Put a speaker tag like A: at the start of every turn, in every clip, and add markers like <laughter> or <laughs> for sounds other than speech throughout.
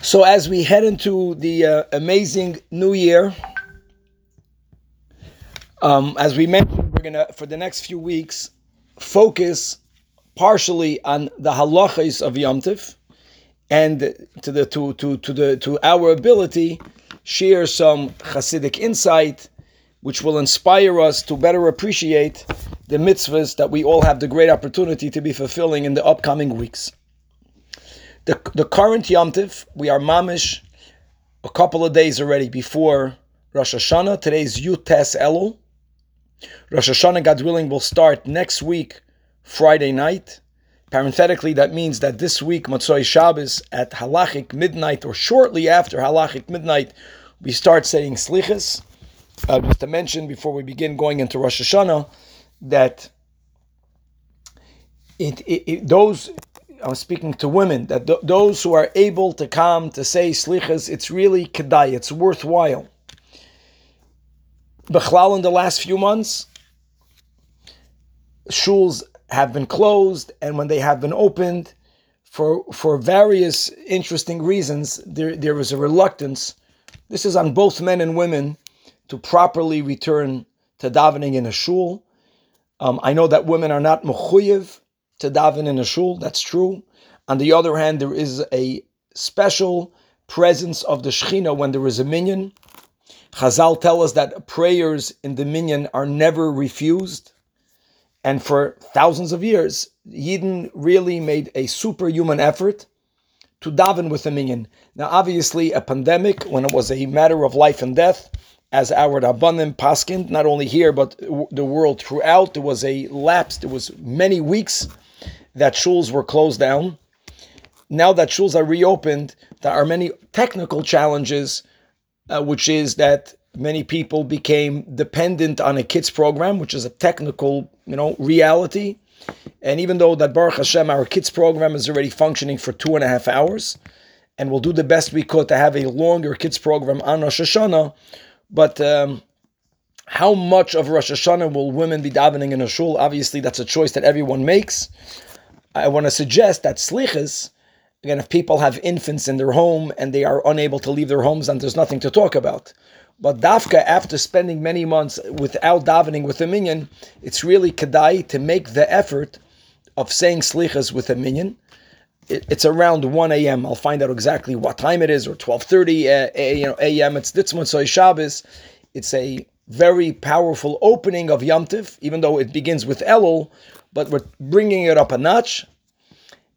A: So as we head into the uh, amazing new year, um, as we mentioned, we're gonna for the next few weeks focus partially on the halachas of Yom Tif, and to the to to to the to our ability share some Hasidic insight, which will inspire us to better appreciate the mitzvahs that we all have the great opportunity to be fulfilling in the upcoming weeks. The, the current Yom Tif, we are mamish a couple of days already before Rosh Hashanah. Today's Yutes Elul. Rosh Hashanah, God willing, will start next week, Friday night. Parenthetically, that means that this week, Motzoi Shabbos, at halachic midnight or shortly after halachic midnight, we start saying slichas. Uh, just to mention before we begin going into Rosh Hashanah that it, it, it, those I'm speaking to women that th- those who are able to come to say slichas, it's really kedai, it's worthwhile. Bechlal in the last few months, shuls have been closed, and when they have been opened, for for various interesting reasons, there there was a reluctance. This is on both men and women to properly return to davening in a shul. Um, I know that women are not mechuyev to daven in a shul. That's true. On the other hand, there is a special presence of the Shechina when there is a minyan. Chazal tell us that prayers in the minyan are never refused. And for thousands of years, Yidden really made a superhuman effort to daven with the minyan. Now, obviously, a pandemic, when it was a matter of life and death, as our Rabbanim Paskin, not only here, but the world throughout, there was a lapse, there was many weeks that shuls were closed down. Now that shuls are reopened, there are many technical challenges, uh, which is that many people became dependent on a kids program, which is a technical, you know, reality. And even though that Baruch Hashem, our kids program is already functioning for two and a half hours, and we'll do the best we could to have a longer kids program on Rosh Hashanah, but um, how much of Rosh Hashanah will women be davening in a shul? Obviously, that's a choice that everyone makes. I want to suggest that slichas, again, if people have infants in their home and they are unable to leave their homes, then there's nothing to talk about. But dafka, after spending many months without davening with a minion, it's really kedai to make the effort of saying slichas with a minion. it's around 1 a.m. I'll find out exactly what time it is, or 12:30 uh, you know, a.m. It's Ditzmotzoi Shabbos. It's a very powerful opening of Yom Tif, even though it begins with Elul, but we're bringing it up a notch.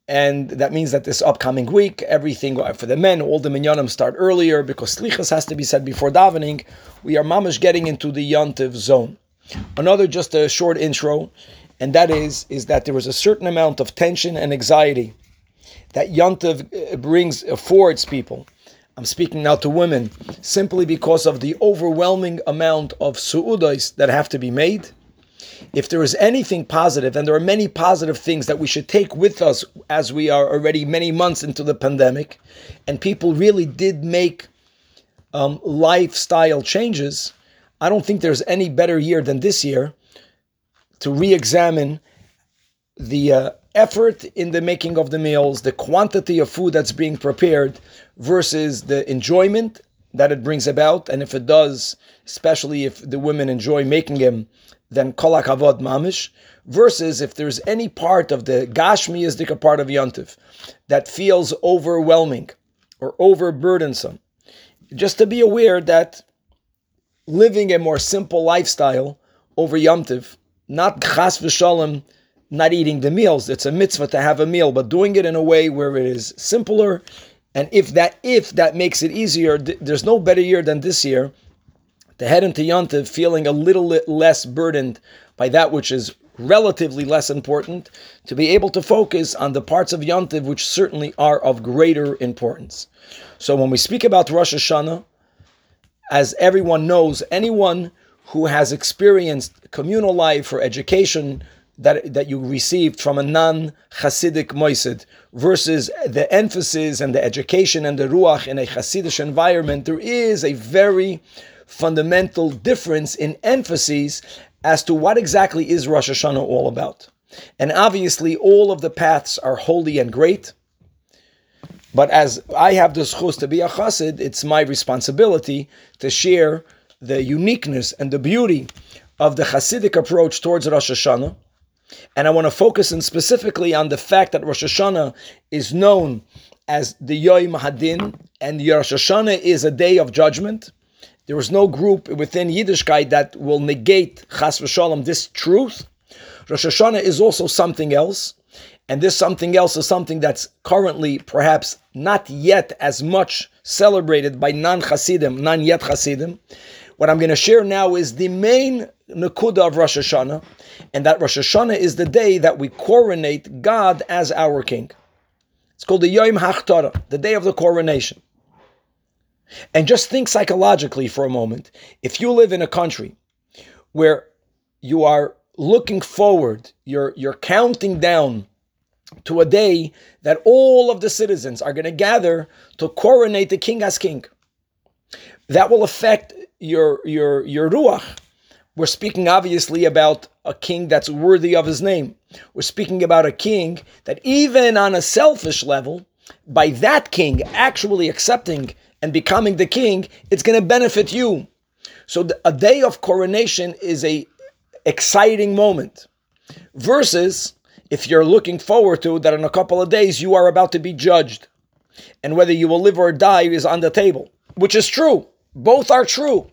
A: And that means that this upcoming week, everything for the men, all the minyanim start earlier because slichas has to be said before davening. We are mamish getting into the Yontiv zone. Another just a short intro, and that is is that there was a certain amount of tension and anxiety that Yontiv uh, brings affords people. I'm speaking now to women simply because of the overwhelming amount of su'udais that have to be made if there is anything positive, and there are many positive things that we should take with us as we are already many months into the pandemic, and people really did make um, lifestyle changes, I don't think there's any better year than this year to re examine the uh, effort in the making of the meals, the quantity of food that's being prepared versus the enjoyment that it brings about. And if it does, especially if the women enjoy making them, then kolak avod mamish. Versus if there's any part of the gashmi is part of yontif that feels overwhelming or overburdensome, just to be aware that living a more simple lifestyle over yontif, not chas v'shalom, not eating the meals. It's a mitzvah to have a meal, but doing it in a way where it is simpler. And if that if that makes it easier, there's no better year than this year to head into Yontiv feeling a little less burdened by that which is relatively less important, to be able to focus on the parts of Yontiv which certainly are of greater importance. So when we speak about Rosh Hashanah, as everyone knows, anyone who has experienced communal life or education that, that you received from a non-Hasidic moisid versus the emphasis and the education and the ruach in a Hasidic environment, there is a very fundamental difference in emphases as to what exactly is Rosh Hashanah all about. And obviously, all of the paths are holy and great. But as I have the schus to be a chassid, it's my responsibility to share the uniqueness and the beauty of the Hasidic approach towards Rosh Hashanah. And I want to focus in specifically on the fact that Rosh Hashanah is known as the Yom Hadin, and Rosh Hashanah is a day of judgment. There is no group within Yiddishkeit that will negate Chas v'Shalom this truth. Rosh Hashanah is also something else, and this something else is something that's currently perhaps not yet as much celebrated by non-Hasidim, non-yet Hasidim. What I'm going to share now is the main Nakuda of Rosh Hashanah, and that Rosh Hashanah is the day that we coronate God as our King. It's called the Yom HaChtara, the day of the coronation. And just think psychologically for a moment. If you live in a country where you are looking forward, you're, you're counting down to a day that all of the citizens are going to gather to coronate the king as king. That will affect your your your ruach. We're speaking obviously about a king that's worthy of his name. We're speaking about a king that even on a selfish level, by that king actually accepting and becoming the king, it's going to benefit you. So a day of coronation is a exciting moment versus if you're looking forward to that in a couple of days you are about to be judged and whether you will live or die is on the table, which is true. Both are true.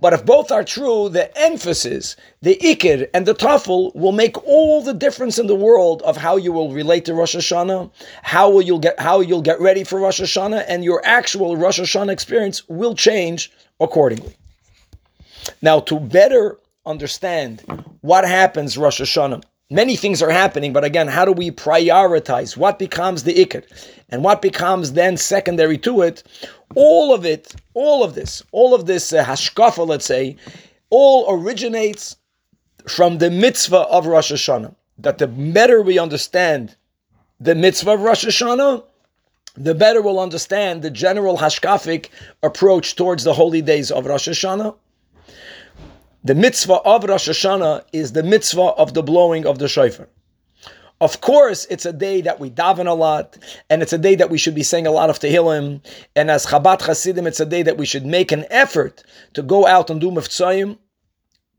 A: But if both are true, the emphasis, the ikir, and the tafel will make all the difference in the world of how you will relate to Rosh Hashanah, how will you get how you'll get ready for Rosh Hashanah, and your actual Rosh Hashanah experience will change accordingly. Now, to better understand what happens Rosh Hashanah, many things are happening, but again, how do we prioritize what becomes the ikir and what becomes then secondary to it? All of it, all of this, all of this uh, hashkafa, let's say, all originates from the mitzvah of Rosh Hashanah. That the better we understand the mitzvah of Rosh Hashanah, the better we'll understand the general hashkafic approach towards the holy days of Rosh Hashanah the mitzvah of Rosh Hashanah is the mitzvah of the blowing of the shofar. Of course, it's a day that we daven a lot, and it's a day that we should be saying a lot of Tehillim. And as Chabad Hasidim, it's a day that we should make an effort to go out and do Miftzayim,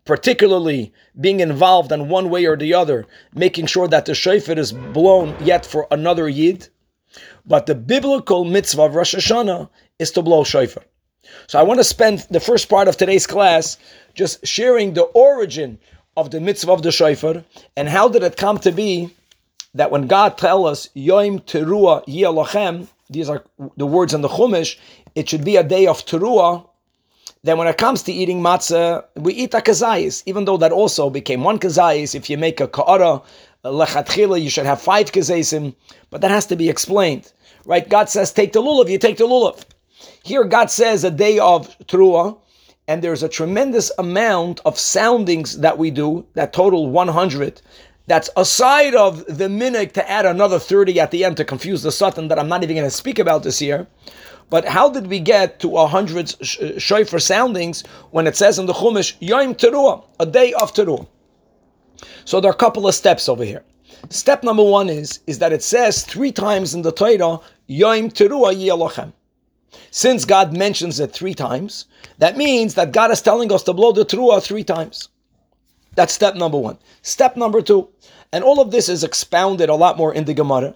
A: particularly being involved in one way or the other, making sure that the shofar is blown yet for another Yid. But the biblical mitzvah of Rosh Hashanah is to blow shofar. So I want to spend the first part of today's class just sharing the origin of the mitzvah of the shofar and how did it come to be that when God tell us Yom Teruah Yelochem, these are the words in the Chumash, it should be a day of Teruah. Then when it comes to eating matzah, we eat a kazayis, even though that also became one kazayis. If you make a ka'ara, lechatchila, you should have five kazayim, but that has to be explained. Right? God says, take the lulav, you take the lulav. Here, God says a day of Teruah, and there's a tremendous amount of soundings that we do that total 100. That's aside of the minhag to add another 30 at the end to confuse the Satan that I'm not even going to speak about this year. But how did we get to 100 shofar soundings when it says in the Chumash, Yom Teruah, a day of Teruah? So there are a couple of steps over here. Step number one is, is that it says three times in the Torah, Yom Teruah Yelochem. Since God mentions it three times, that means that God is telling us to blow the teruah three times. That's step number one. Step number two, and all of this is expounded a lot more in the Gemara.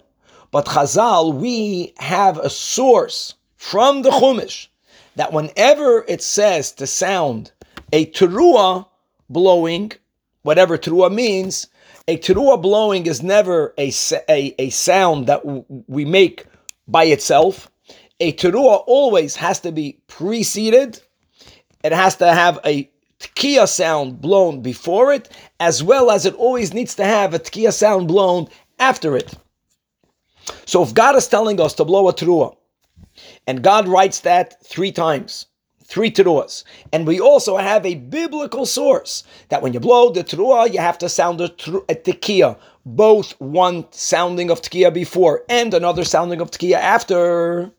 A: But Chazal, we have a source from the Chumash that whenever it says to sound a teruah blowing, whatever teruah means, a teruah blowing is never a, a, a sound that w- we make by itself a teruah always has to be preceded. It has to have a tkiya sound blown before it, as well as it always needs to have a tkiya sound blown after it. So if God is telling us to blow a teruah, and God writes that three times, three teruahs, and we also have a biblical source that when you blow the teruah, you have to sound a, a tkiya, both one sounding of tkiya before and another sounding of tkiya after.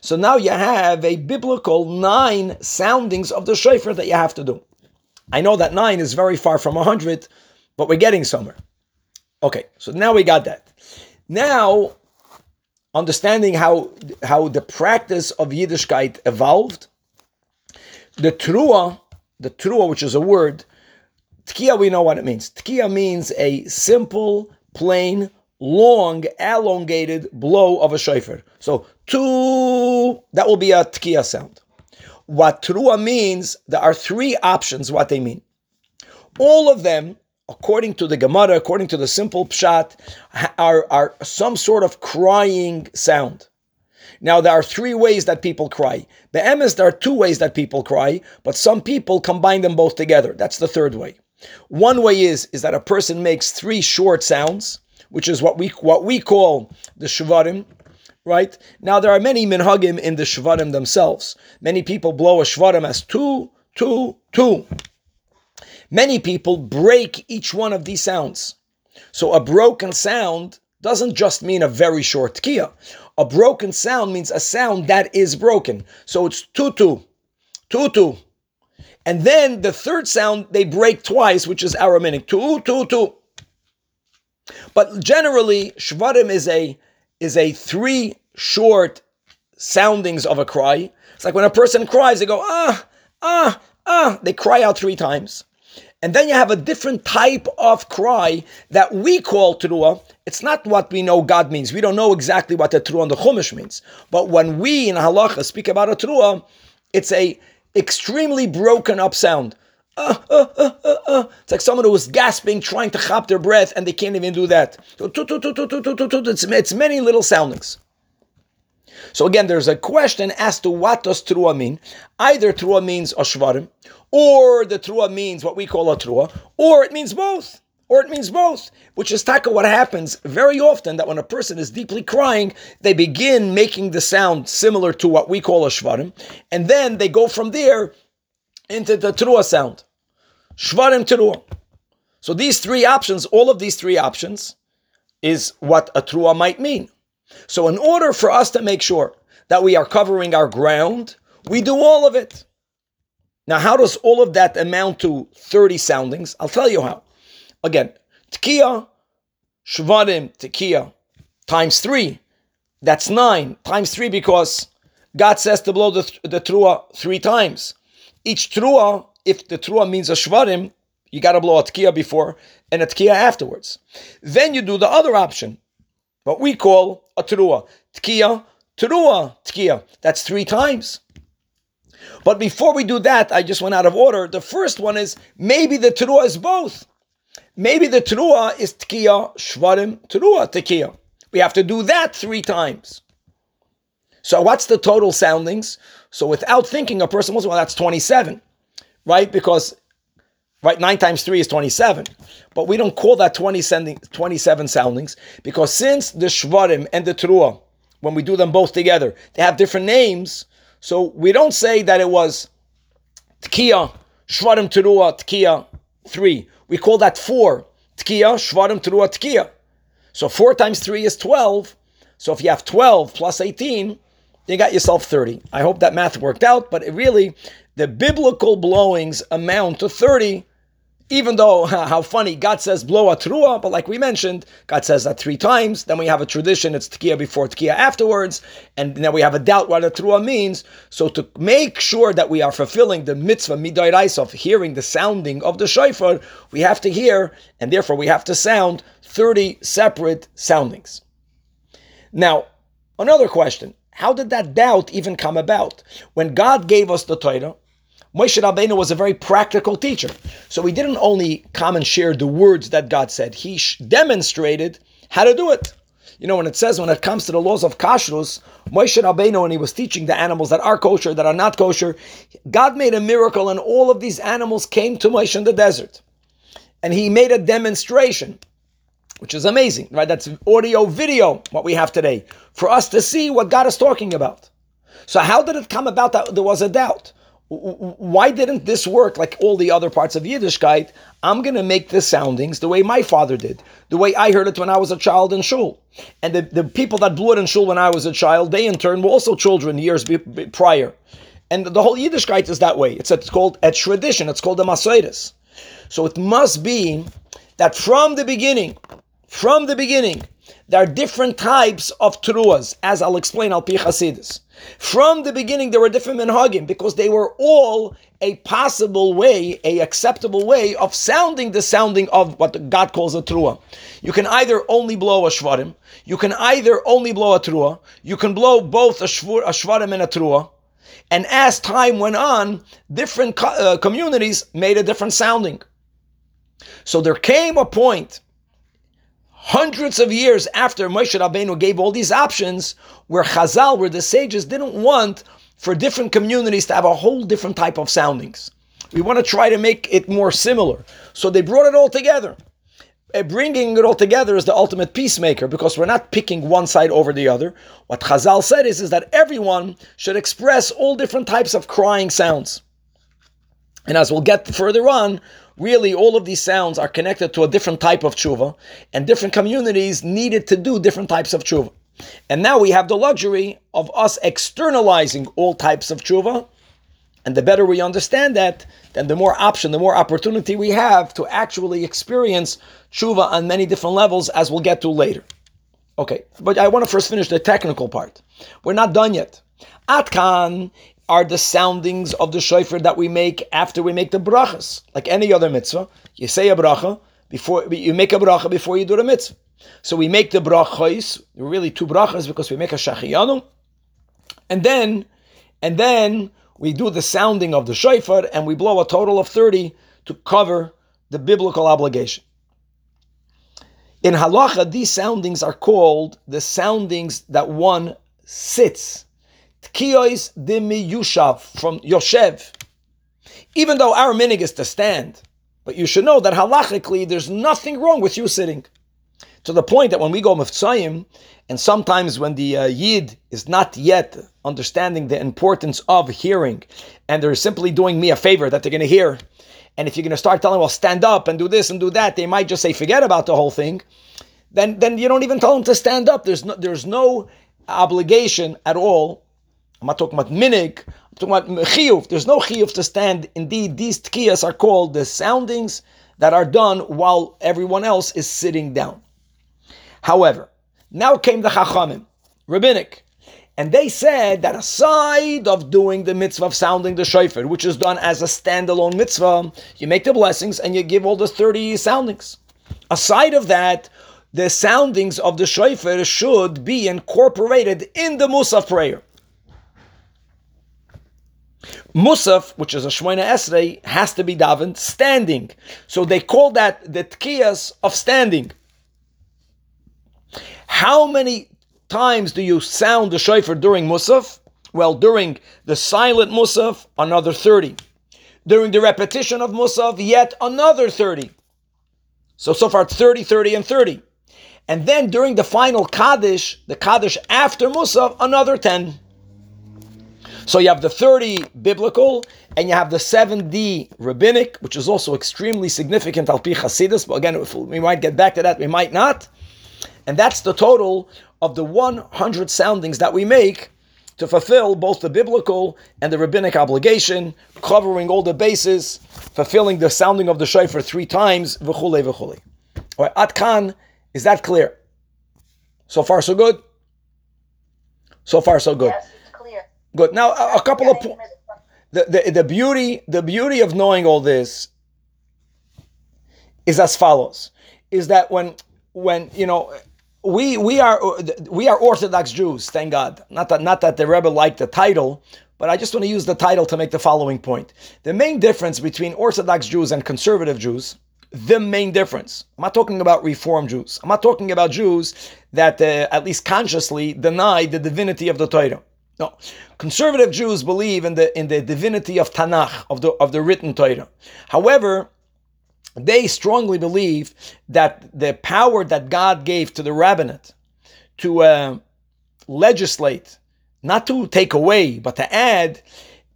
A: So now you have a biblical nine soundings of the shofar that you have to do. I know that nine is very far from a hundred, but we're getting somewhere. Okay, so now we got that. Now, understanding how how the practice of Yiddishkeit evolved. The trua, the trua, which is a word, tkiya, we know what it means. Tkiya means a simple, plain, long, elongated blow of a shofar. So two, that will be a tkiya sound. What trua means, there are three options what they mean. All of them, according to the Gemara, according to the simple pshat, are, are some sort of crying sound. Now, there are three ways that people cry. The emes, there are two ways that people cry, but some people combine them both together. That's the third way. One way is, is that a person makes three short sounds, which is what we what we call the shvarim, right? Now there are many minhagim in the shvarim themselves. Many people blow a shvarim as two, two, two. Many people break each one of these sounds. So a broken sound doesn't just mean a very short tkiya. A broken sound means a sound that is broken. So it's tutu, tutu. And then the third sound they break twice, which is Araminic. Tu, tu, tu. But generally, shvarim is a is a three short soundings of a cry. It's like when a person cries, they go ah ah ah. They cry out three times. And then you have a different type of cry that we call teruah. It's not what we know God means. We don't know exactly what the teruah and the chumash means. But when we in halacha speak about a teruah, it's a extremely broken up sound. Uh, uh, uh. It's like someone who is gasping, trying to chop their breath, and they can't even do that. It's, it's many little soundings. So again, there's a question as to what does trua mean. Either trua means ashvarim, or the trua means what we call a trua, or it means both. Or it means both, which is taka what happens very often that when a person is deeply crying, they begin making the sound similar to what we call a shvarim, and then they go from there into the trua sound. Shvarim trua. So these three options, all of these three options, is what a trua might mean. So, in order for us to make sure that we are covering our ground, we do all of it. Now, how does all of that amount to 30 soundings? I'll tell you how. Again, Tkiya, Shvarim, Tkiya, times three. That's nine, times three, because God says to blow the, the Trua three times. Each Trua, if the Trua means a Shvarim, you got to blow a Tkiya before and a Tkiya afterwards. Then you do the other option what we call a teruah. Tkiya, teruah, tkiya. That's three times. But before we do that, I just went out of order. The first one is maybe the teruah is both. Maybe the teruah is tkiya, shvarim, teruah, tkiya. We have to do that three times. So what's the total soundings? So without thinking, a person was, well, that's 27, right? Because Right, 9 times 3 is 27. But we don't call that 20 sending, 27 soundings because since the Shvarim and the Teruah, when we do them both together, they have different names. So we don't say that it was Tkiya, Shvarim, Teruah, Tkiya, 3. We call that 4. Tkiya, Shvarim, Teruah, Tkiya. So 4 times 3 is 12. So if you have 12 plus 18, you got yourself 30. I hope that math worked out, but really, the biblical blowings amount to 30 even though <laughs> how funny God says blow a trua, but like we mentioned, God says that three times. Then we have a tradition; it's tkiya before tkiya afterwards, and then we have a doubt what a trua means. So to make sure that we are fulfilling the mitzvah midayrais of hearing the sounding of the shofar, we have to hear, and therefore we have to sound thirty separate soundings. Now, another question: How did that doubt even come about? When God gave us the Torah, Moshe Rabbeinu was a very practical teacher. So he didn't only come and share the words that God said, he demonstrated how to do it. You know, when it says, when it comes to the laws of kashrus, Moshe Rabbeinu, when he was teaching the animals that are kosher, that are not kosher, God made a miracle and all of these animals came to Moshe in the desert. And he made a demonstration, which is amazing, right? That's audio, video, what we have today, for us to see what God is talking about. So how did it come about that there was a doubt? why didn't this work like all the other parts of Yiddishkeit? I'm going to make the soundings the way my father did, the way I heard it when I was a child in shul. And the, the people that blew it in shul when I was a child, they in turn were also children years be, be, prior. And the whole Yiddishkeit is that way. It's, it's called a tradition. It's called a Masoides. So it must be that from the beginning, from the beginning, there are different types of truas, as I'll explain al pi Hasidus. From the beginning, there were different minhagim because they were all a possible way, a acceptable way of sounding the sounding of what God calls a trua. You can either only blow a shvarim, you can either only blow a trua, you can blow both a, shvur, a shvarim and a trua. And as time went on, different co- uh, communities made a different sounding. So there came a point hundreds of years after Moshe Rabbeinu gave all these options, where Chazal, where the sages didn't want for different communities to have a whole different type of soundings. We want to try to make it more similar. So they brought it all together. Uh, bringing it all together is the ultimate peacemaker because we're not picking one side over the other. What Chazal said is, is that everyone should express all different types of crying sounds. And as we'll get further on, really all of these sounds are connected to a different type of tshuva, and different communities needed to do different types of tshuva. And now we have the luxury of us externalizing all types of tshuva, and the better we understand that, then the more option, the more opportunity we have to actually experience tshuva on many different levels, as we'll get to later. Okay, but I want to first finish the technical part. We're not done yet. Atkan are the soundings of the shofar that we make after we make the brachas. Like any other mitzvah, you say a bracha before you make a bracha before you do the mitzvah. So we make the brachas, really two brachas because we make a shachiyanu, and then and then we do the sounding of the shofar and we blow a total of 30 to cover the biblical obligation. In halacha, these soundings are called the soundings that one sits Tkiyos dimi yushav from Yoshev. Even though our minig is to stand, but you should know that halachically there's nothing wrong with you sitting. To the point that when we go miftzayim, and sometimes when the uh, yid is not yet understanding the importance of hearing, and they're simply doing me a favor that they're going to hear, and if you're going to start telling, well, stand up and do this and do that, they might just say, forget about the whole thing. Then, then you don't even tell them to stand up. There's no, there's no obligation at all I'm not talking about minig. I'm talking about chiyuv. There's no chiyuv to stand. Indeed, these tkiyas are called the soundings that are done while everyone else is sitting down. However, now came the chachamim, rabbinic, and they said that aside of doing the mitzvah of sounding the shofar, which is done as a standalone mitzvah, you make the blessings and you give all the 30 soundings. Aside of that, the soundings of the shofar should be incorporated in the musaf prayer. Musaf, which is a Shmoina Esrei, has to be davened standing. So they call that the tkiyas of standing. How many times do you sound the shofar during Musaf? Well, during the silent Musaf, another 30. During the repetition of Musaf, yet another 30. So, so far 30, 30, and 30. And then during the final Kaddish, the Kaddish after Musaf, another 10. So you have the 30 biblical and you have the 7D rabbinic, which is also extremely significant al pi Hasidus. But again, we might get back to that, we might not. And that's the total of the 100 soundings that we make to fulfill both the biblical and the rabbinic obligation, covering all the bases, fulfilling the sounding of the shofar three times, v'chule v'chule. All right, Atkan, is that clear? So far, so good? So far, so good. Yes. Good. Now a, a couple of. The, the, the beauty the beauty of knowing all this is as follows: is that when when you know we we are we are Orthodox Jews, thank God. Not that not that the Rebbe liked the title, but I just want to use the title to make the following point. The main difference between Orthodox Jews and conservative Jews, the main difference. I'm not talking about Reform Jews. I'm not talking about Jews that uh, at least consciously deny the divinity of the Torah. No, conservative Jews believe in the in the divinity of Tanakh of the of the written Torah. However, they strongly believe that the power that God gave to the rabbinate to uh, legislate, not to take away, but to add,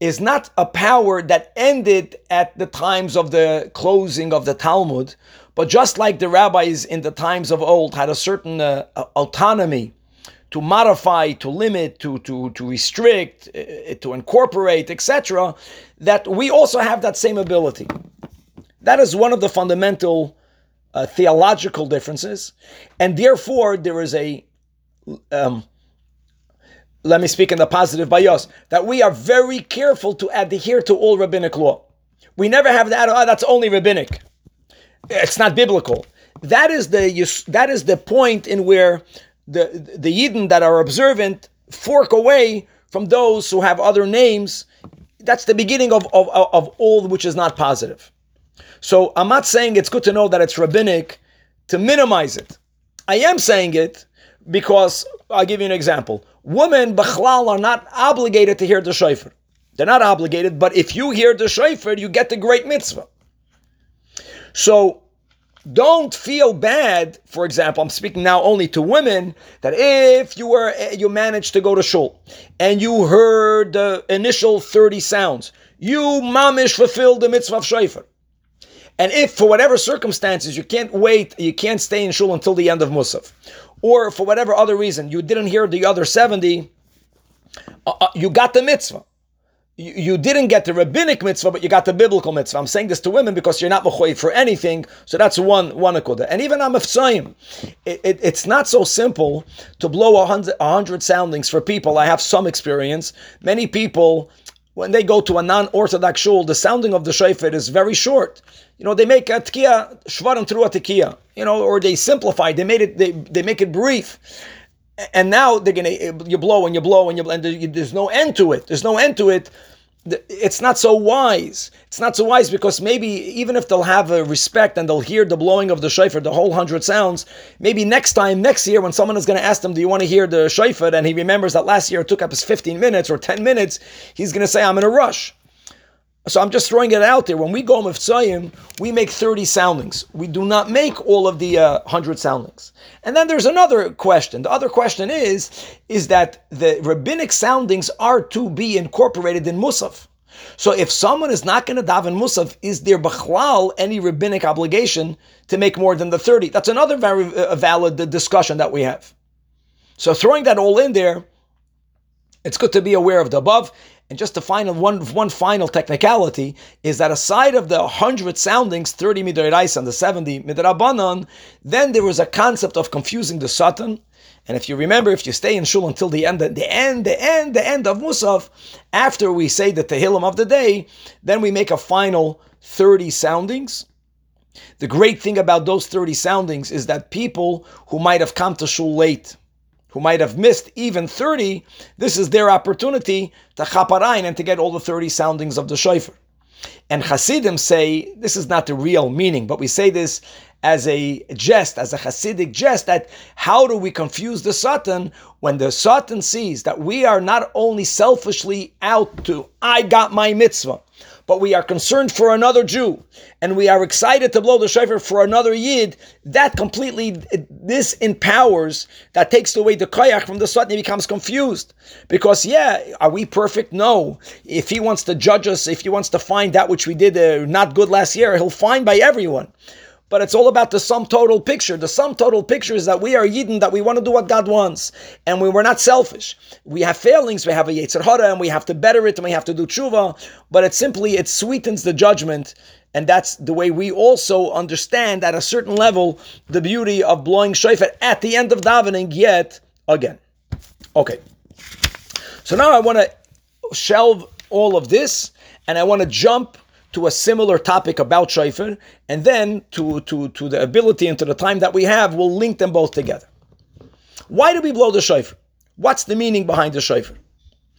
A: is not a power that ended at the times of the closing of the Talmud, but just like the rabbis in the times of old had a certain uh, autonomy to modify, to limit, to, to, to restrict, uh, to incorporate, etc., that we also have that same ability. That is one of the fundamental uh, theological differences, and therefore there is a um, let me speak in the positive bios, that we are very careful to adhere to all rabbinic law. We never have that, oh, that's only rabbinic. It's not biblical. That is the that is the point in where the the Yidden that are observant fork away from those who have other names. That's the beginning of, of, of all which is not positive. So I'm not saying it's good to know that it's rabbinic to minimize it. I am saying it because I'll give you an example. Women, bachlal, are not obligated to hear the shofar. They're not obligated, but if you hear the shofar, you get the great mitzvah. So don't feel bad. For example, I'm speaking now only to women that if you were you managed to go to shul and you heard the initial 30 sounds, you mamish fulfilled the mitzvah of shofar. And if for whatever circumstances you can't wait, you can't stay in shul until the end of Musaf, or for whatever other reason you didn't hear the other 70, uh, uh, you got the mitzvah. You, you, didn't get the rabbinic mitzvah, but you got the biblical mitzvah. I'm saying this to women because you're not mechoy for anything. So that's one one akuda. And even on Mefsayim, it, it, it's not so simple to blow a hundred, a hundred soundings for people. I have some experience. Many people when they go to a non-orthodox shul, the sounding of the shofar is very short. You know, they make a tkiya shvarim trua tkiya. You know, or they simplify. They made it. They they make it brief. And now they're gonna you blow and you blow and you blow and there's no end to it. There's no end to it it's not so wise. It's not so wise because maybe even if they'll have a respect and they'll hear the blowing of the shofar, the whole hundred sounds, maybe next time, next year, when someone is going to ask them, "Do you want to hear the shofar?" and he remembers that last year it took up his fifteen minutes or ten minutes, he's going to say, "I'm in a rush." So I'm just throwing it out there. When we go Miftzayim, we make 30 soundings. We do not make all of the uh, 100 soundings. And then there's another question. The other question is, is that the rabbinic soundings are to be incorporated in Musaf. So if someone is not going to daven Musaf, is there b'chlal any rabbinic obligation to make more than the 30? That's another very uh, valid discussion that we have. So throwing that all in there, it's good to be aware of the above. And just the final one, one final technicality is that aside of the hundred soundings, thirty midorais and the seventy midrabanan, then there was a concept of confusing the satan. And if you remember, if you stay in shul until the end, the end, the end, the end of Musaf, after we say the Tehillim of the day, then we make a final 30 soundings. The great thing about those 30 soundings is that people who might have come to shul late, who might have missed even 30, this is their opportunity to chaparain and to get all the 30 soundings of the shofar. And Hasidim say this is not the real meaning, but we say this as a jest, as a Hasidic jest, that how do we confuse the Satan when the Satan sees that we are not only selfishly out to, I got my mitzvah, but we are concerned for another Jew, and we are excited to blow the shofar for another Yid, that completely, this empowers, that takes away the koyach from the Satan, he becomes confused. Because, yeah, are we perfect? No. If he wants to judge us, if he wants to find that which we did uh, not good last year, he'll find by everyone but it's all about the sum total picture. The sum total picture is that we are Yidden, that we want to do what God wants, and we were not selfish. We have failings, we have a Yetzer Hara, and we have to better it, and we have to do tshuva, but it simply, it sweetens the judgment, and that's the way we also understand at a certain level the beauty of blowing shofar at the end of davening yet again. Okay. So now I want to shelve all of this, and I want to jump to a similar topic about shofar, and then to, to, to the ability and to the time that we have, we'll link them both together. Why do we blow the shofar? What's the meaning behind the shofar?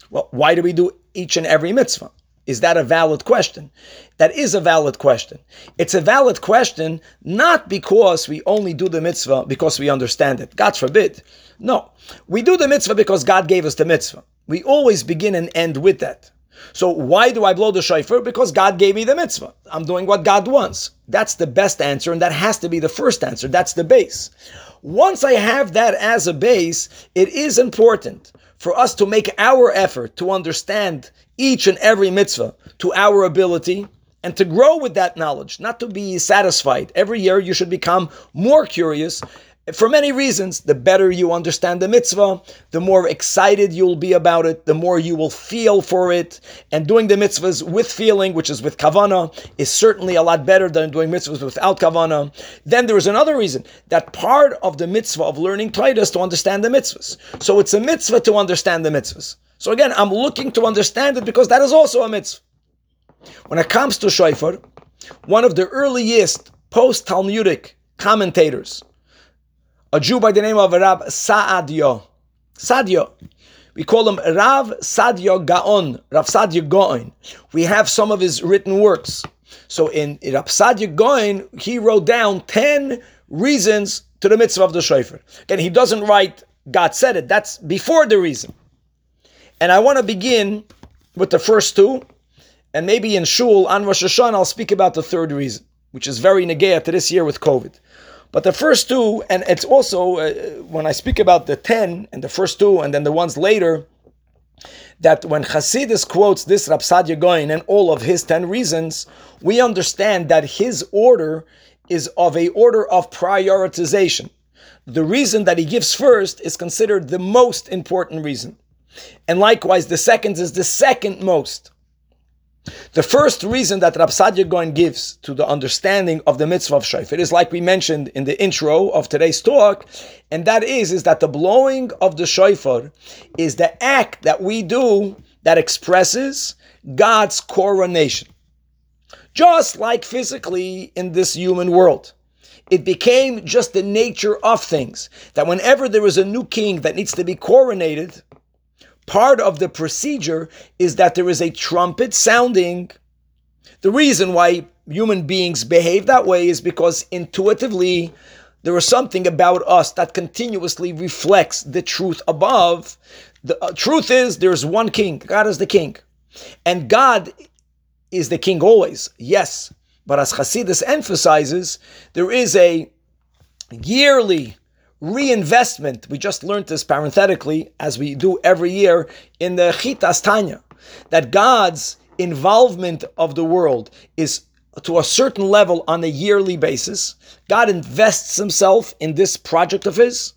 A: Well, why do we do each and every mitzvah? Is that a valid question? That is a valid question. It's a valid question not because we only do the mitzvah because we understand it. God forbid. No. We do the mitzvah because God gave us the mitzvah. We always begin and end with that. So why do I blow the shofar? Because God gave me the mitzvah. I'm doing what God wants. That's the best answer, and that has to be the first answer. That's the base. Once I have that as a base, it is important for us to make our effort to understand each and every mitzvah to our ability and to grow with that knowledge, not to be satisfied. Every year you should become more curious for many reasons. The better you understand the mitzvah, the more excited you'll be about it, the more you will feel for it. And doing the mitzvahs with feeling, which is with kavana, is certainly a lot better than doing mitzvahs without kavana. Then there is another reason that part of the mitzvah of learning Torah is to understand the mitzvahs. So it's a mitzvah to understand the mitzvahs. So again, I'm looking to understand it because that is also a mitzvah. When it comes to shofar, one of the earliest post Talmudic commentators, a Jew by the name of Rab Saadio. Sadio. We call him Rav Sadio Gaon, Rav Sadio Gaon. We have some of his written works. So in Rav Sadio Gaon, he wrote down 10 reasons to the mitzvah of the shofar. Again, he doesn't write, God said it. That's before the reason. And I want to begin with the first two, and maybe in Shul on Rosh Hashanah, I'll speak about the third reason, which is very negaya to this year with COVID. But the first two, and it's also uh, when I speak about the ten and the first two, and then the ones later, that when Hasidus quotes this Rapsadia Goin and all of his ten reasons, we understand that his order is of a order of prioritization. The reason that he gives first is considered the most important reason. And likewise, the second is the second most. The first reason that Rab Sadia Gaon gives to the understanding of the mitzvah of shofar is like we mentioned in the intro of today's talk, and that is, is that the blowing of the shofar is the act that we do that expresses God's coronation. Just like physically in this human world. It became just the nature of things that whenever there is a new king that needs to be coronated, part of the procedure is that there is a trumpet sounding. The reason why human beings behave that way is because intuitively there is something about us that continuously reflects the truth above. The uh, truth is there's one king. God is the king. And God is the king always. Yes. But as Hasidus emphasizes, there is a yearly reinvestment. We just learned this parenthetically, as we do every year in the Chitas Tanya, that God's involvement of the world is to a certain level on a yearly basis. God invests himself in this project of his,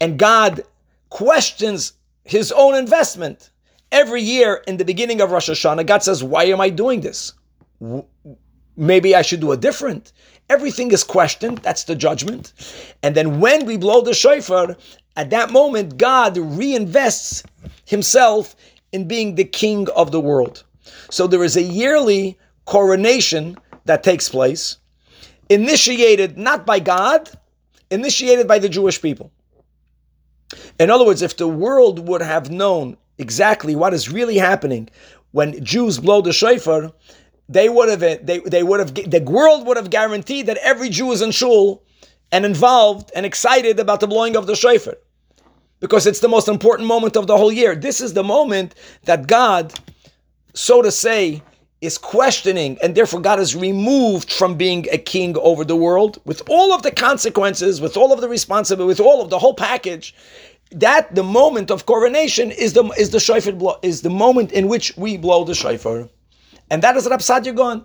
A: and God questions his own investment. Every year in the beginning of Rosh Hashanah, God says, Why am I doing this? Maybe I should do a different. Everything is questioned. That's the judgment. And then when we blow the shofar, at that moment, God reinvests himself in being the king of the world. So there is a yearly coronation that takes place, initiated not by God, initiated by the Jewish people. In other words, if the world would have known exactly what is really happening when Jews blow the shofar, they would have they, they would have the world would have guaranteed that every Jew is in shul and involved and excited about the blowing of the shofar because it's the most important moment of the whole year. This is the moment that God, so to say, is questioning, and therefore God is removed from being a king over the world with all of the consequences, with all of the responsibility, with all of the whole package. That the moment of coronation is the is the shofar blow, is the moment in which we blow the shofar. And that is Rab Sadia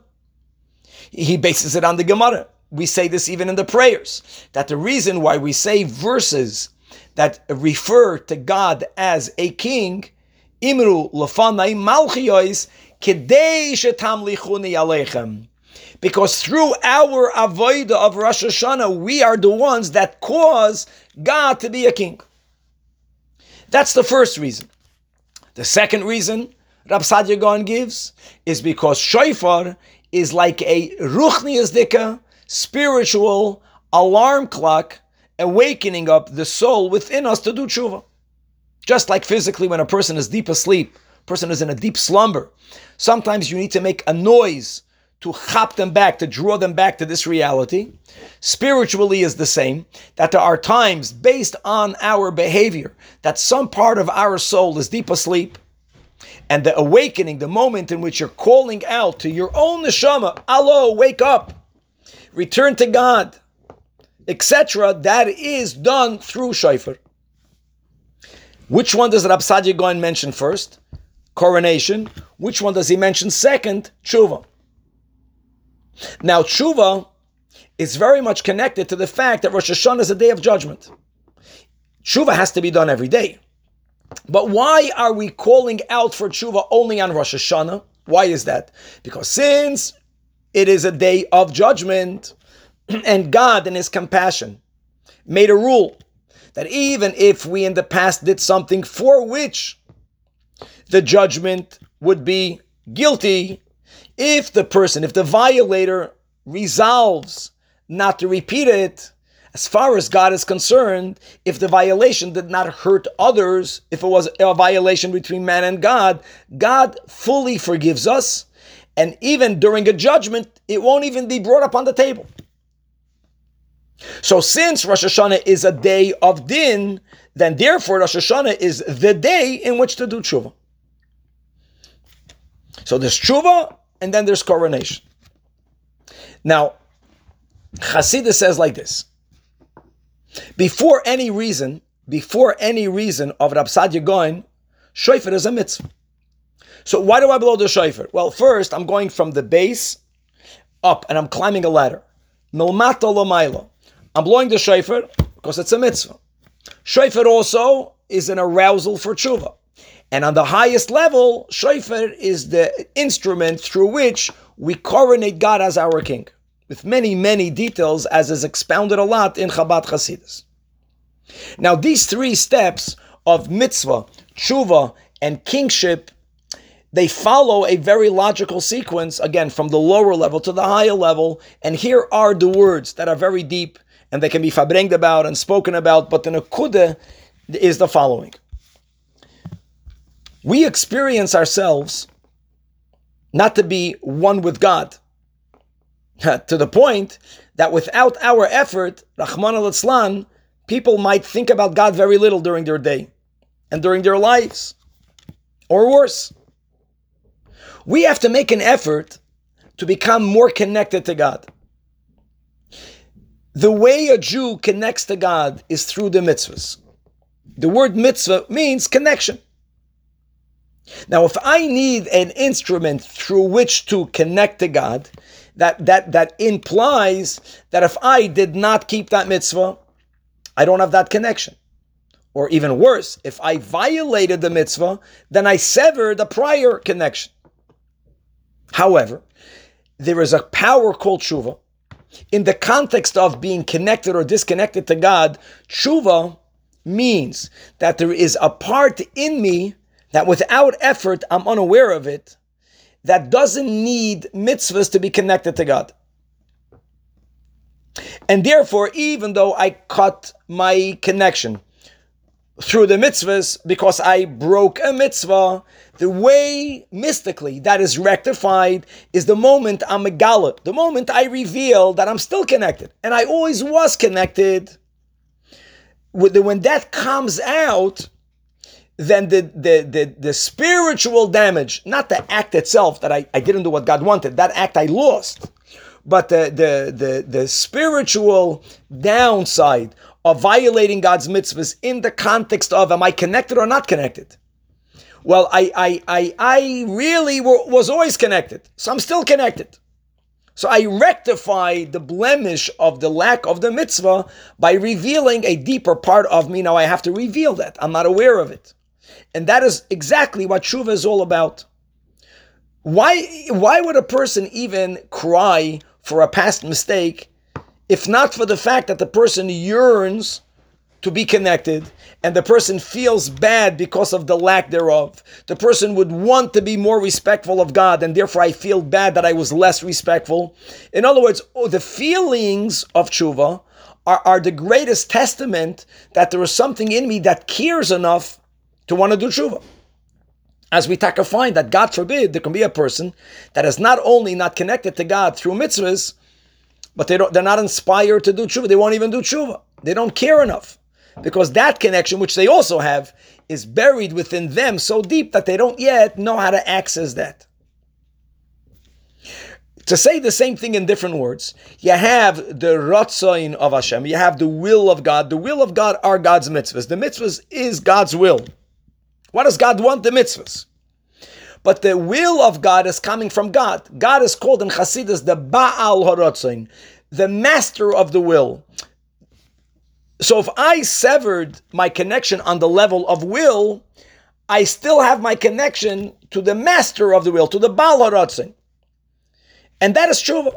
A: He bases it on the Gemara. We say this even in the prayers, that the reason why we say verses that refer to God as a king, Imru Lafanai Aleichem. Because through our avodah of Rosh Hashanah, we are the ones that cause God to be a king. That's the first reason. The second reason Rab Sadia gives is because shofar is like a ruchniyazdika, spiritual alarm clock, awakening up the soul within us to do tshuva. Just like physically, when a person is deep asleep, person is in a deep slumber, sometimes you need to make a noise to chop them back, to draw them back to this reality. Spiritually is the same, that there are times based on our behavior that some part of our soul is deep asleep and the awakening, the moment in which you're calling out to your own neshama, Allo, wake up, return to God, etc., that is done through shofar. Which one does Rab Sadia Gaon mention first? Coronation. Which one does he mention second? Tshuva. Now, tshuva is very much connected to the fact that Rosh Hashanah is a day of judgment. Tshuva has to be done every day. But why are we calling out for tshuva only on Rosh Hashanah? Why is that? Because since it is a day of judgment, <clears throat> and God, in His compassion, made a rule that even if we in the past did something for which the judgment would be guilty, if the person, if the violator resolves not to repeat it, as far as God is concerned, if the violation did not hurt others, if it was a violation between man and God, God fully forgives us. And even during a judgment, it won't even be brought up on the table. So, since Rosh Hashanah is a day of din, then therefore Rosh Hashanah is the day in which to do tshuva. So, there's tshuva and then there's coronation. Now, Chassidus says like this before any reason, before any reason of Rab Saadia Gaon, shofar is a mitzvah. So why do I blow the shofar? Well, first I'm going from the base up and I'm climbing a ladder. Milmata lomailo. I'm blowing the shofar because it's a mitzvah. Shofar also is an arousal for tshuva. And on the highest level, shofar is the instrument through which we coronate God as our king with many, many details, as is expounded a lot in Chabad Hasidus. Now, these three steps of mitzvah, tshuva, and kingship, they follow a very logical sequence, again, from the lower level to the higher level. And here are the words that are very deep and they can be farbrenged about and spoken about, but the nakuda is the following. We experience ourselves not to be one with God <laughs> to the point that without our effort, Rahman al people might think about God very little during their day and during their lives, or worse. We have to make an effort to become more connected to God. The way a Jew connects to God is through the mitzvahs. The word mitzvah means connection. Now, if I need an instrument through which to connect to God, that that that implies that if I did not keep that mitzvah, I don't have that connection. Or even worse, if I violated the mitzvah, then I severed the prior connection. However, there is a power called tshuva. In the context of being connected or disconnected to God, tshuva means that there is a part in me that without effort, I'm unaware of it, that doesn't need mitzvahs to be connected to God. And therefore, even though I cut my connection through the mitzvahs because I broke a mitzvah, the way mystically that is rectified is the moment I'm a gallop, the moment I reveal that I'm still connected and I always was connected. When that comes out, then the, the, the, the, spiritual damage, not the act itself that I, I didn't do what God wanted, that act I lost, but the, the, the, the spiritual downside of violating God's mitzvahs in the context of am I connected or not connected? Well, I, I, I, I really was always connected, so I'm still connected. So I rectify the blemish of the lack of the mitzvah by revealing a deeper part of me. Now I have to reveal that. I'm not aware of it. And that is exactly what tshuva is all about. Why, why would a person even cry for a past mistake if not for the fact that the person yearns to be connected and the person feels bad because of the lack thereof. The person would want to be more respectful of God and therefore I feel bad that I was less respectful. In other words, oh, the feelings of tshuva are, are the greatest testament that there is something in me that cares enough to want to do tshuva. As we take a find that God forbid there can be a person that is not only not connected to God through mitzvahs, but they don't, they're not inspired to do tshuva. They won't even do tshuva. They don't care enough because that connection, which they also have, is buried within them so deep that they don't yet know how to access that. To say the same thing in different words, you have the ratzain of Hashem, you have the will of God. The will of God are God's mitzvahs. The mitzvahs is God's will. What does God want? The mitzvahs. But the will of God is coming from God. God is called in Chassidus the Baal Horotzain, the master of the will. So if I severed my connection on the level of will, I still have my connection to the master of the will, to the Baal Haratzin. And that is tshuva.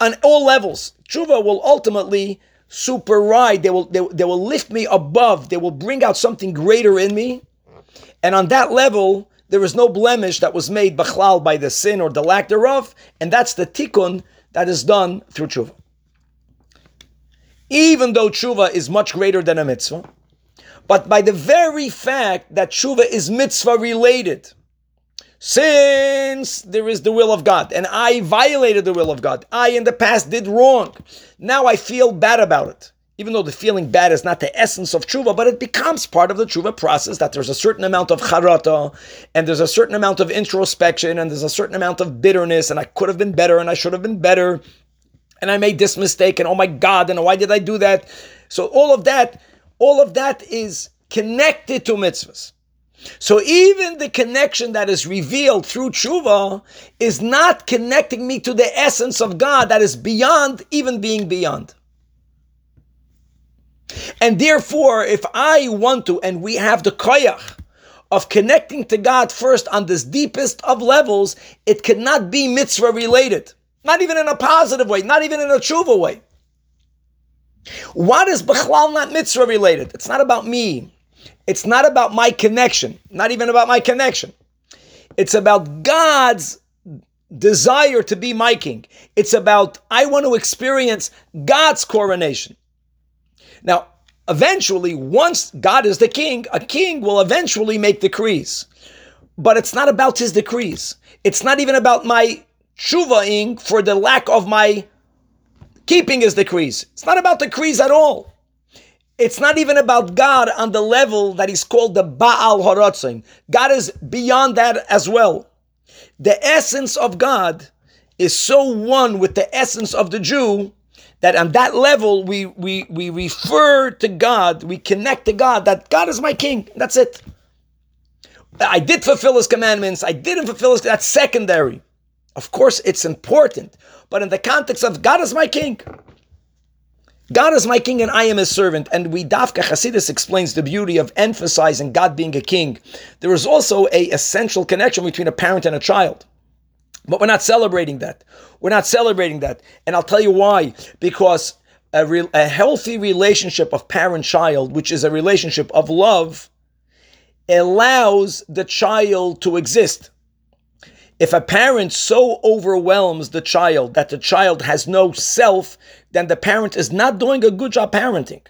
A: On all levels, tshuva will ultimately superride. They will, they, they will lift me above. They will bring out something greater in me. And on that level, there is no blemish that was made bachlal by the sin or the lack thereof. And that's the tikkun that is done through tshuva. Even though tshuva is much greater than a mitzvah, but by the very fact that tshuva is mitzvah related, since there is the will of God and I violated the will of God, I in the past did wrong, now I feel bad about it. Even though the feeling bad is not the essence of tshuva, but it becomes part of the tshuva process that there's a certain amount of charata and there's a certain amount of introspection and there's a certain amount of bitterness and I could have been better and I should have been better and I made this mistake and oh my God and why did I do that? So all of that all of that is connected to mitzvahs. So even the connection that is revealed through tshuva is not connecting me to the essence of God that is beyond even being beyond. And therefore, if I want to, and we have the koyach of connecting to God first on this deepest of levels, it cannot be mitzvah related. Not even in a positive way, not even in a tshuva way. What is Bechlal not mitzvah related? It's not about me. It's not about my connection. Not even about my connection. It's about God's desire to be my king. It's about, I want to experience God's coronation. Now, eventually, once God is the king, a king will eventually make decrees. But it's not about his decrees. It's not even about my tshuvaing for the lack of my keeping his decrees. It's not about decrees at all. It's not even about God on the level that is called the Baal Horotzin. God is beyond that as well. The essence of God is so one with the essence of the Jew that on that level we, we, we refer to God, we connect to God, that God is my king. That's it. I did fulfill his commandments, I didn't fulfill his, that's secondary. Of course, it's important, but in the context of God is my king. God is my king and I am his servant. And we Dafka Hasidus explains the beauty of emphasizing God being a king. There is also a essential connection between a parent and a child. But we're not celebrating that. We're not celebrating that. And I'll tell you why. Because a, re- a healthy relationship of parent child, which is a relationship of love, allows the child to exist. If a parent so overwhelms the child that the child has no self, then the parent is not doing a good job parenting.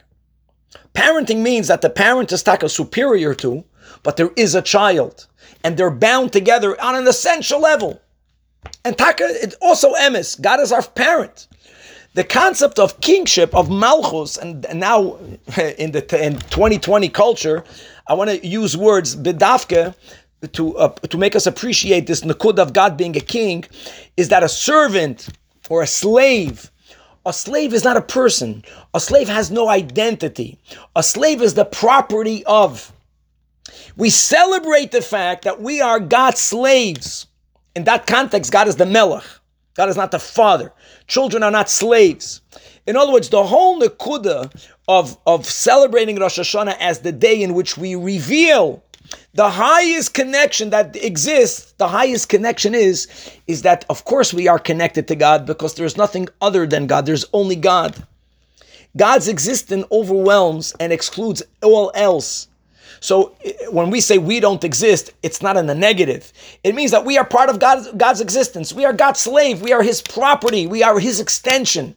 A: Parenting means that the parent is taka superior to, but there is a child, and they're bound together on an essential level. And taka, it's also emes. God is our parent. The concept of kingship of malchus, and, and now <laughs> in the in 2020 culture, I want to use words bedafke to uh, to make us appreciate this nakud of God being a king is that a servant or a slave a slave is not a person a slave has no identity a slave is the property of we celebrate the fact that we are God's slaves in that context God is the melech God is not the father children are not slaves in other words the whole nakuda of of celebrating Rosh Hashanah as the day in which we reveal the highest connection that exists, the highest connection is, is that of course we are connected to God because there's nothing other than God. There's only God. God's existence overwhelms and excludes all else. So when we say we don't exist, it's not in the negative. It means that we are part of God's, God's existence. We are God's slave. We are His property. We are His extension.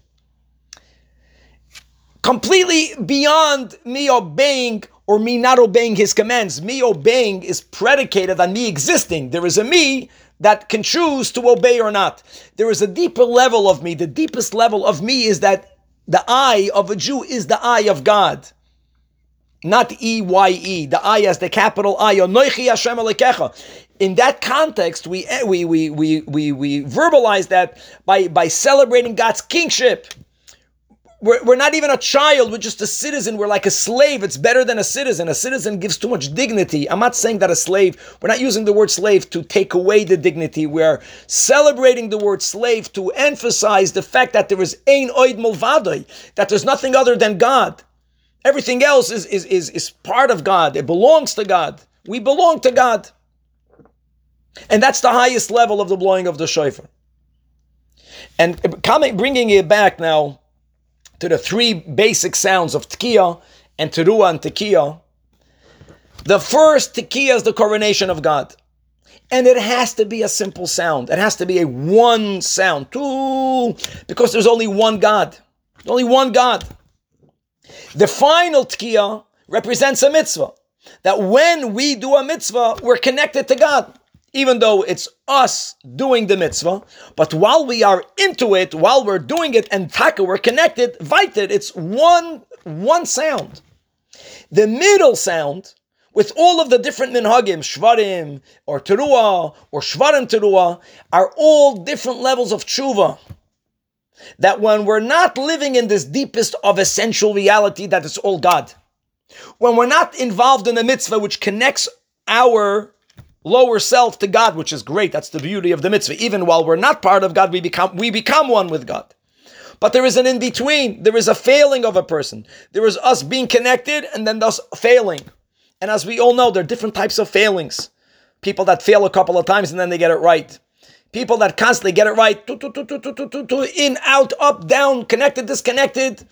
A: Completely beyond me obeying or me not obeying his commands. Me obeying is predicated on me existing. There is a me that can choose to obey or not. There is a deeper level of me. The deepest level of me is that the eye of a Jew is the eye of God. Not E Y E, the eye as the capital I. In that context, we, eh, we, we, we, we, we verbalize that by, by celebrating God's kingship we're, we're not even a child, we're just a citizen. We're like a slave. It's better than a citizen. A citizen gives too much dignity. I'm not saying that a slave, we're not using the word slave to take away the dignity. We're celebrating the word slave to emphasize the fact that there is ein oid mulvadoi, that there's nothing other than God. Everything else is, is, is, is part of God. It belongs to God. We belong to God. And that's the highest level of the blowing of the shofar. And coming, bringing it back now to the three basic sounds of Tkiya and Teruah and Tekiya. The first Tekiya is the coronation of God. And it has to be a simple sound. It has to be a one sound. Two, because there's only one God. Only one God. The final Tkiya represents a mitzvah. That when we do a mitzvah, we're connected to God even though it's us doing the mitzvah, but while we are into it, while we're doing it and taka, we're connected, vited, it's one, one sound. The middle sound, with all of the different minhagim, shvarim, or teruah, or shvarim teruah, are all different levels of tshuva. That when we're not living in this deepest of essential reality that it's all God, when we're not involved in the mitzvah which connects our lower self to God, which is great. That's the beauty of the mitzvah. Even while we're not part of God, we become we become one with God. But there is an in between. There is a failing of a person. There is us being connected and then thus failing. And as we all know, there are different types of failings. People that fail a couple of times and then they get it right. People that constantly get it right, in, out, up, down, connected, disconnected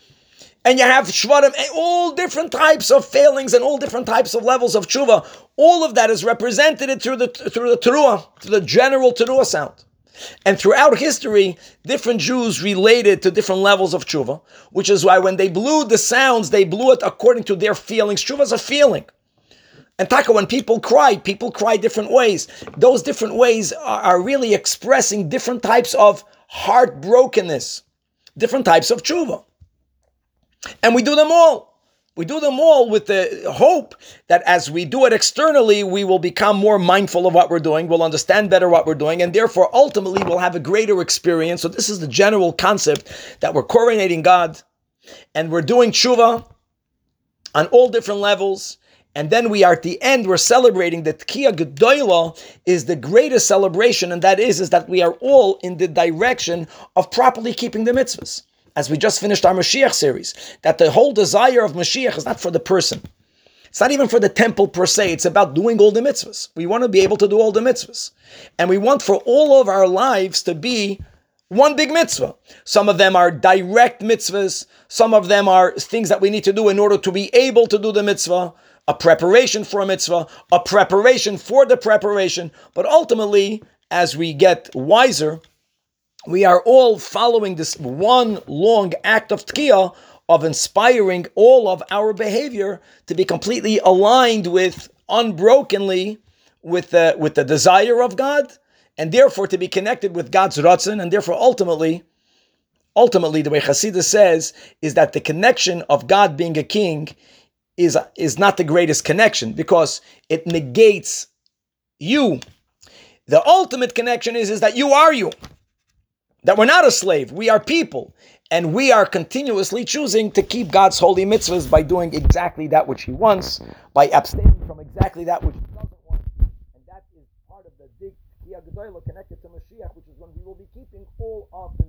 A: and you have shvarim, all different types of failings and all different types of levels of tshuva. All of that is represented through the through the teruah, through the general teruah sound. And throughout history, different Jews related to different levels of tshuva, which is why when they blew the sounds, they blew it according to their feelings. Tshuva is a feeling. And taka, when people cry, people cry different ways. Those different ways are, are really expressing different types of heartbrokenness, different types of tshuva. And we do them all. We do them all with the hope that as we do it externally, we will become more mindful of what we're doing, we'll understand better what we're doing, and therefore ultimately we'll have a greater experience. So, this is the general concept that we're coronating God and we're doing tshuva on all different levels. And then we are at the end, we're celebrating that Tkiya Gedoyla is the greatest celebration, and that is, is that we are all in the direction of properly keeping the mitzvahs as we just finished our Mashiach series, that the whole desire of Mashiach is not for the person. It's not even for the temple per se. It's about doing all the mitzvahs. We want to be able to do all the mitzvahs. And we want for all of our lives to be one big mitzvah. Some of them are direct mitzvahs. Some of them are things that we need to do in order to be able to do the mitzvah, a preparation for a mitzvah, a preparation for the preparation. But ultimately, as we get wiser, we are all following this one long act of tkiya of inspiring all of our behavior to be completely aligned with unbrokenly with the with the desire of God, and therefore to be connected with God's ratzon, and therefore ultimately, ultimately the way Hasidus says is that the connection of God being a king is is not the greatest connection because it negates you. The ultimate connection is is that you are you that we're not a slave, we are people. And we are continuously choosing to keep God's holy mitzvahs by doing exactly that which He wants, by abstaining from exactly that which He doesn't want. And that is part of the big Kiyah connected to Mashiach, which is when we will be keeping all of the.